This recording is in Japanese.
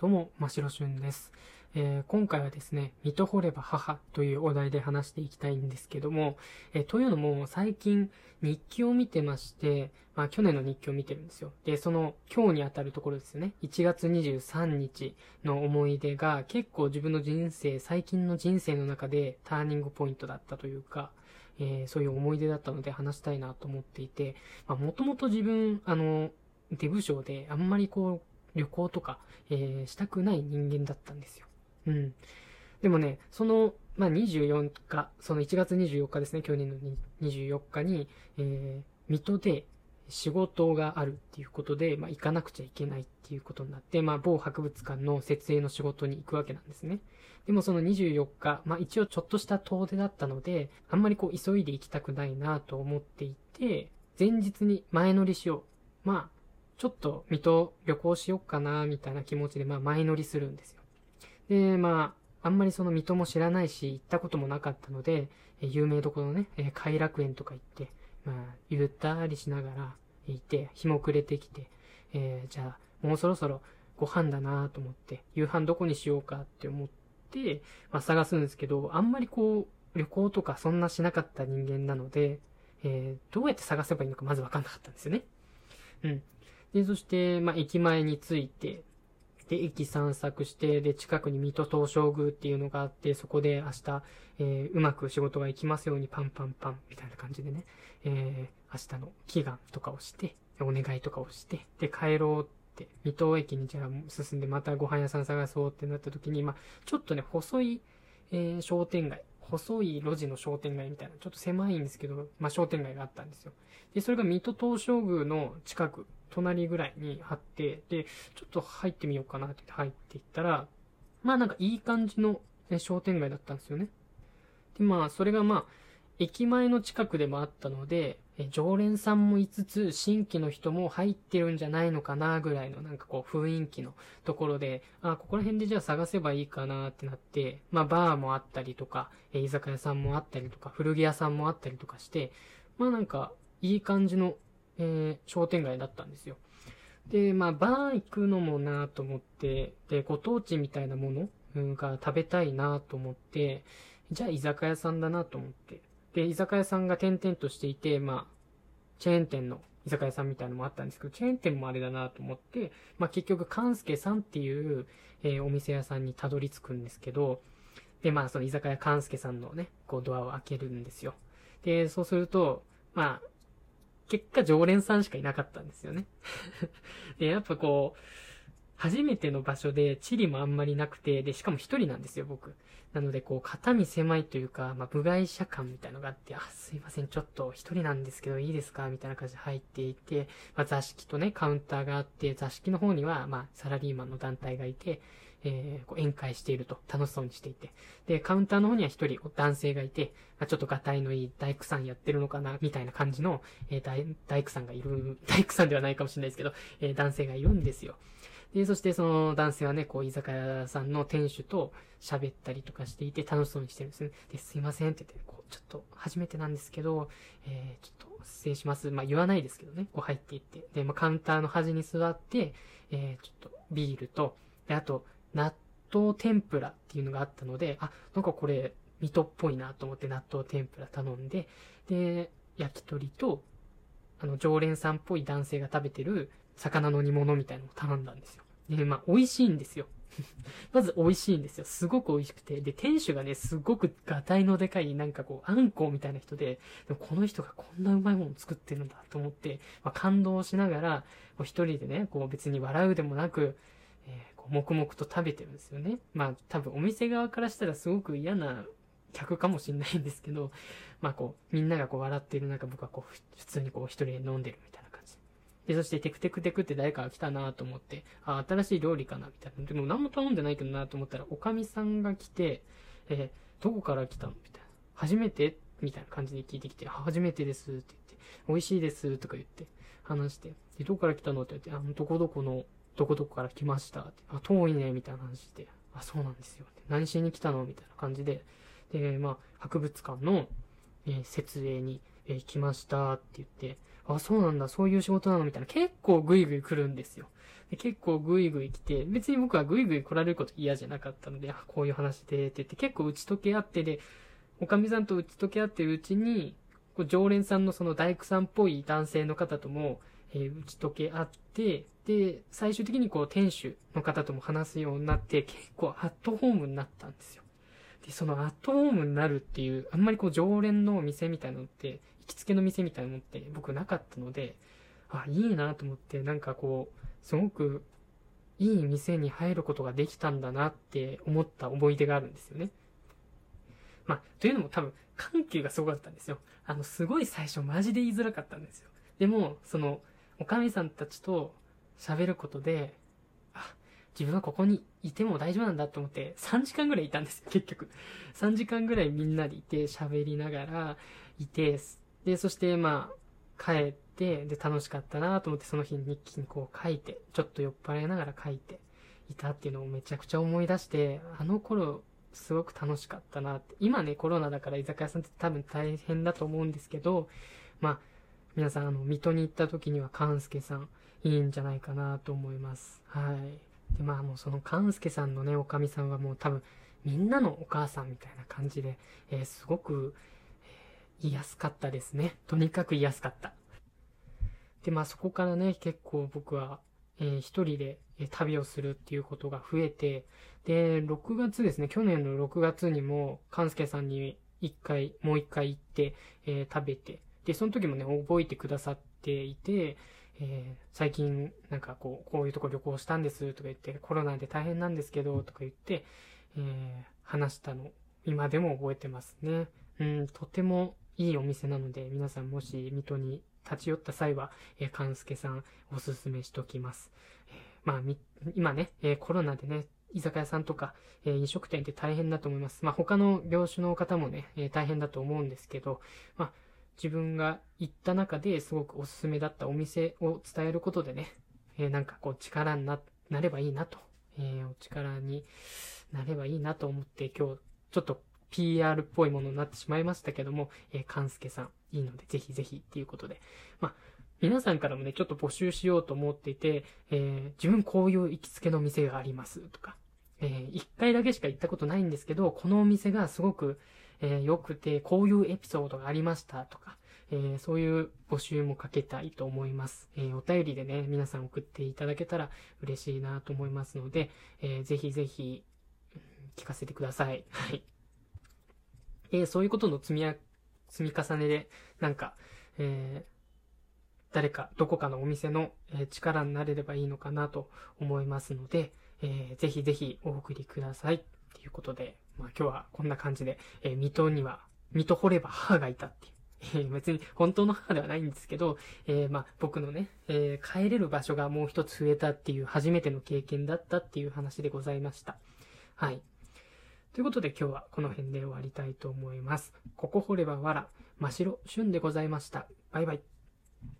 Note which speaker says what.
Speaker 1: どうも、ましろしゅんです。えー今回はですね、水戸掘れば母というお題で話していきたいんですけども、えーというのも最近日記を見てまして、まあ去年の日記を見てるんですよ。で、その今日にあたるところですよね。1月23日の思い出が結構自分の人生、最近の人生の中でターニングポイントだったというか、えーそういう思い出だったので話したいなと思っていて、まあもともと自分、あの、デブ症であんまりこう、旅行とか、えーしたくない人間だったんですよ。うん。でもね、その、まあ、24日、その1月24日ですね、去年の24日に、えー水戸で仕事があるっていうことで、まあ、行かなくちゃいけないっていうことになって、まあ、某博物館の設営の仕事に行くわけなんですね。でもその24日、まあ、一応ちょっとした遠出だったので、あんまりこう急いで行きたくないなと思っていて、前日に前乗りしよう。まあ、ちょっと水戸旅行しよっかな、みたいな気持ちで、まあ前乗りするんですよ。で、まあ、あんまりその水戸も知らないし、行ったこともなかったので、有名どころのね、えー偕楽園とか行って、まあ、ゆったりしながらいて、日も暮れてきて、えーじゃあ、もうそろそろご飯だなと思って、夕飯どこにしようかって思って、まあ探すんですけど、あんまりこう、旅行とかそんなしなかった人間なので、えーどうやって探せばいいのかまずわかんなかったんですよね。うん。で、そして、まあ、駅前に着いて、で、駅散策して、で、近くに水戸東照宮っていうのがあって、そこで明日、えーうまく仕事が行きますようにパンパンパンみたいな感じでね、えー明日の祈願とかをして、お願いとかをして、で、帰ろうって、水戸駅にじゃあ進んでまたご飯屋さん探そうってなった時に、まあ、ちょっとね、細い、えー商店街、細い路地の商店街みたいな、ちょっと狭いんですけど、まあ、商店街があったんですよ。で、それが水戸東照宮の近く、隣ぐらいにあって、で、ちょっと入ってみようかなって入っていったら、まあなんかいい感じのえ商店街だったんですよね。で、まあそれがまあ、駅前の近くでもあったので、え常連さんもいつつ、新規の人も入ってるんじゃないのかなぐらいのなんかこう雰囲気のところで、あ、ここら辺でじゃあ探せばいいかなってなって、まあバーもあったりとか、え居酒屋さんもあったりとか、古着屋さんもあったりとかして、まあなんか、いい感じの、えー商店街だったんですよ。で、まあ、バー行くのもなと思って、で、ご当地みたいなものが食べたいなと思って、じゃあ居酒屋さんだなと思って。で、居酒屋さんが点々としていて、まあ、チェーン店の居酒屋さんみたいなのもあったんですけど、チェーン店もあれだなと思って、まあ結局、勘介さんっていう、えーお店屋さんにたどり着くんですけど、で、まあその居酒屋勘介さんのね、こうドアを開けるんですよ。で、そうすると、まあ、結果常連さんしかいなかったんですよね。で、やっぱこう、初めての場所で地理もあんまりなくて、で、しかも一人なんですよ、僕。なので、こう、肩身狭いというか、まあ、部外者感みたいのがあって、あ、すいません、ちょっと一人なんですけど、いいですか？みたいな感じで入っていて、まあ、座敷とね、カウンターがあって、座敷の方には、まあ、サラリーマンの団体がいて、えーこう宴会していると、楽しそうにしていて。で、カウンターの方には一人男性がいて、まあ、ちょっとガタイのいい大工さんやってるのかな、みたいな感じの、えー大大工さんがいる、大工さんではないかもしれないですけど、えー男性がいるんですよ。で、そしてその男性はね、こう、居酒屋さんの店主と喋ったりとかしていて楽しそうにしてるんですね。で、すいませんって言って、こう、ちょっと初めてなんですけど、えー、ちょっと失礼します。まあ、言わないですけどね、こう入っていって。で、まあ、カウンターの端に座って、えー、ちょっとビールと、で、あと、納豆天ぷらっていうのがあったので、あ、なんかこれ、水戸っぽいなと思って納豆天ぷら頼んで、で、焼き鳥と、あの、常連さんっぽい男性が食べてる魚の煮物みたいなのを頼んだんですよ。で、まあ、美味しいんですよ。まず美味しいんですよ。すごく美味しくて。で、店主がね、すごくガタイのでかい、なんかこう、あんこうみたいな人で、でもこの人がこんなうまいもの作ってるんだと思って、まあ、感動しながら、一人でね、こう別に笑うでもなく、黙々と食べてるんですよね。まあ、多分お店側からしたらすごく嫌な客かもしれないんですけど、まあこう、みんながこう笑っている中、僕はこう、普通にこう一人で飲んでるみたいな感じで。そしてテクテクテクって誰かが来たなと思って、あ、新しい料理かなみたいな。でも何も頼んでないけどなと思ったら、おかみさんが来て、えーどこから来たのみたいな。初めてみたいな感じで聞いてきて、初めてですって言って、美味しいですとか言って話して、で、どこから来たのって言って、あの、どこどこの、どこどこから来ましたって、あ、遠いね、みたいな話して、あ、そうなんですよ。何しに来たのみたいな感じで、で、まあ、博物館の、えー設営に、えー来ましたって言って、あ、そうなんだ、そういう仕事なのみたいな、結構グイグイ来るんですよ。で結構グイグイ来て、別に僕はグイグイ来られること嫌じゃなかったので、あ、こういう話で、って言って結構打ち解け合ってで、おかみさんと打ち解け合ってるうちに、こう常連さんのその大工さんっぽい男性の方とも、えー、打ち解け合って、で、最終的にこう店主の方とも話すようになって、結構アットホームになったんですよ。で、そのアットホームになるっていう、あんまりこう常連の店みたいなのって、行きつけの店みたいなのって僕なかったので、あ、いいなと思って、なんかこう、すごくいい店に入ることができたんだなって思った思い出があるんですよね。まあ、というのも多分、緩急がすごかったんですよ。あの、すごい最初マジで言いづらかったんですよ。でも、その、おかみさんたちと喋ることで、あ、自分はここにいても大丈夫なんだと思って3時間ぐらいいたんですよ、結局。3時間ぐらいみんなでいて喋りながらいて、で、そしてまあ、帰って、で、楽しかったなと思ってその日日記にこう書いて、ちょっと酔っ払いながら書いていたっていうのをめちゃくちゃ思い出して、あの頃すごく楽しかったなって。今ね、コロナだから居酒屋さんって多分大変だと思うんですけど、まあ、皆さん、あの、水戸に行った時には、勘介さん、いいんじゃないかなと思います。はい。で、まあもうその勘介さんのね、おかみさんはもう多分、みんなのお母さんみたいな感じで、えー、すごく、えー、言いやすかったですね。とにかく言いやすかった。で、まあそこからね、結構僕は、えー、一人で、えー、旅をするっていうことが増えて、で、6月ですね、去年の6月にも、勘介さんに一回、もう一回行って、えー、食べて、で、その時もね、覚えてくださっていて、えー、最近なんかこう、こういうとこ旅行したんですとか言って、コロナで大変なんですけど、とか言って、えー、話したの、今でも覚えてますね。うん、とてもいいお店なので、皆さんもし水戸に立ち寄った際は、えー、勘介さんおすすめしときます。えー、まあ、今ね、えー、コロナでね、居酒屋さんとか、え、飲食店って大変だと思います。まあ、他の業種の方もね、え、大変だと思うんですけど、まあ、自分が行った中ですごくおすすめだったお店を伝えることでね、えー、なんかこう力にな、ればいいなと、えー、お力になればいいなと思って今日ちょっと PR っぽいものになってしまいましたけども、えー、かんすけさん、いいのでぜひぜひっていうことで、まあ、皆さんからもね、ちょっと募集しようと思っていて、えー、自分こういう行きつけの店がありますとか、えー、一回だけしか行ったことないんですけど、このお店がすごく、えー、良くて、こういうエピソードがありましたとか、えー、そういう募集もかけたいと思います。えー、お便りでね、皆さん送っていただけたら嬉しいなと思いますので、えー、ぜひぜひ、聞かせてください。はい。えー、そういうことの積みや、積み重ねで、なんか、えー、誰か、どこかのお店の、え、力になれればいいのかなと思いますので、えー、ぜひぜひお送りください。ということで、まあ今日はこんな感じで、えー、水戸には、水戸掘れば母がいたっていう。えー、別に本当の母ではないんですけど、えー、まあ僕のね、えー、帰れる場所がもう一つ増えたっていう初めての経験だったっていう話でございました。はい。ということで今日はこの辺で終わりたいと思います。ここ掘ればわら、真白、旬でございました。バイバイ。